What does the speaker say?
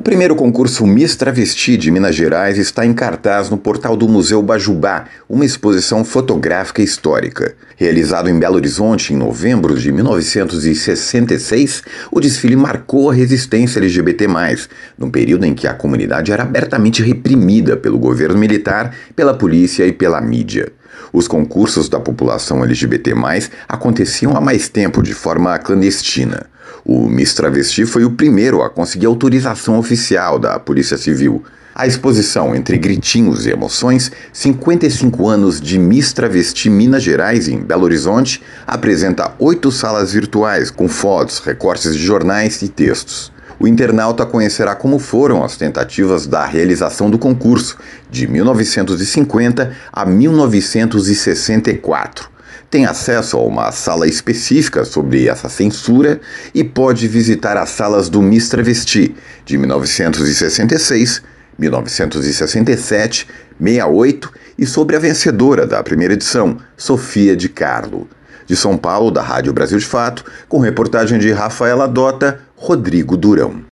O primeiro concurso Miss Travesti de Minas Gerais está em cartaz no portal do Museu Bajubá, uma exposição fotográfica histórica. Realizado em Belo Horizonte em novembro de 1966, o desfile marcou a resistência LGBT, num período em que a comunidade era abertamente reprimida pelo governo militar, pela polícia e pela mídia. Os concursos da população LGBT aconteciam há mais tempo de forma clandestina. O Miss Travesti foi o primeiro a conseguir autorização oficial da Polícia Civil. A exposição Entre Gritinhos e Emoções, 55 anos de Miss Travesti Minas Gerais em Belo Horizonte, apresenta oito salas virtuais com fotos, recortes de jornais e textos. O internauta conhecerá como foram as tentativas da realização do concurso, de 1950 a 1964 tem acesso a uma sala específica sobre essa censura e pode visitar as salas do Miss Travesti de 1966, 1967, 68 e sobre a vencedora da primeira edição, Sofia de Carlo. De São Paulo, da Rádio Brasil de Fato, com reportagem de Rafaela Dota, Rodrigo Durão.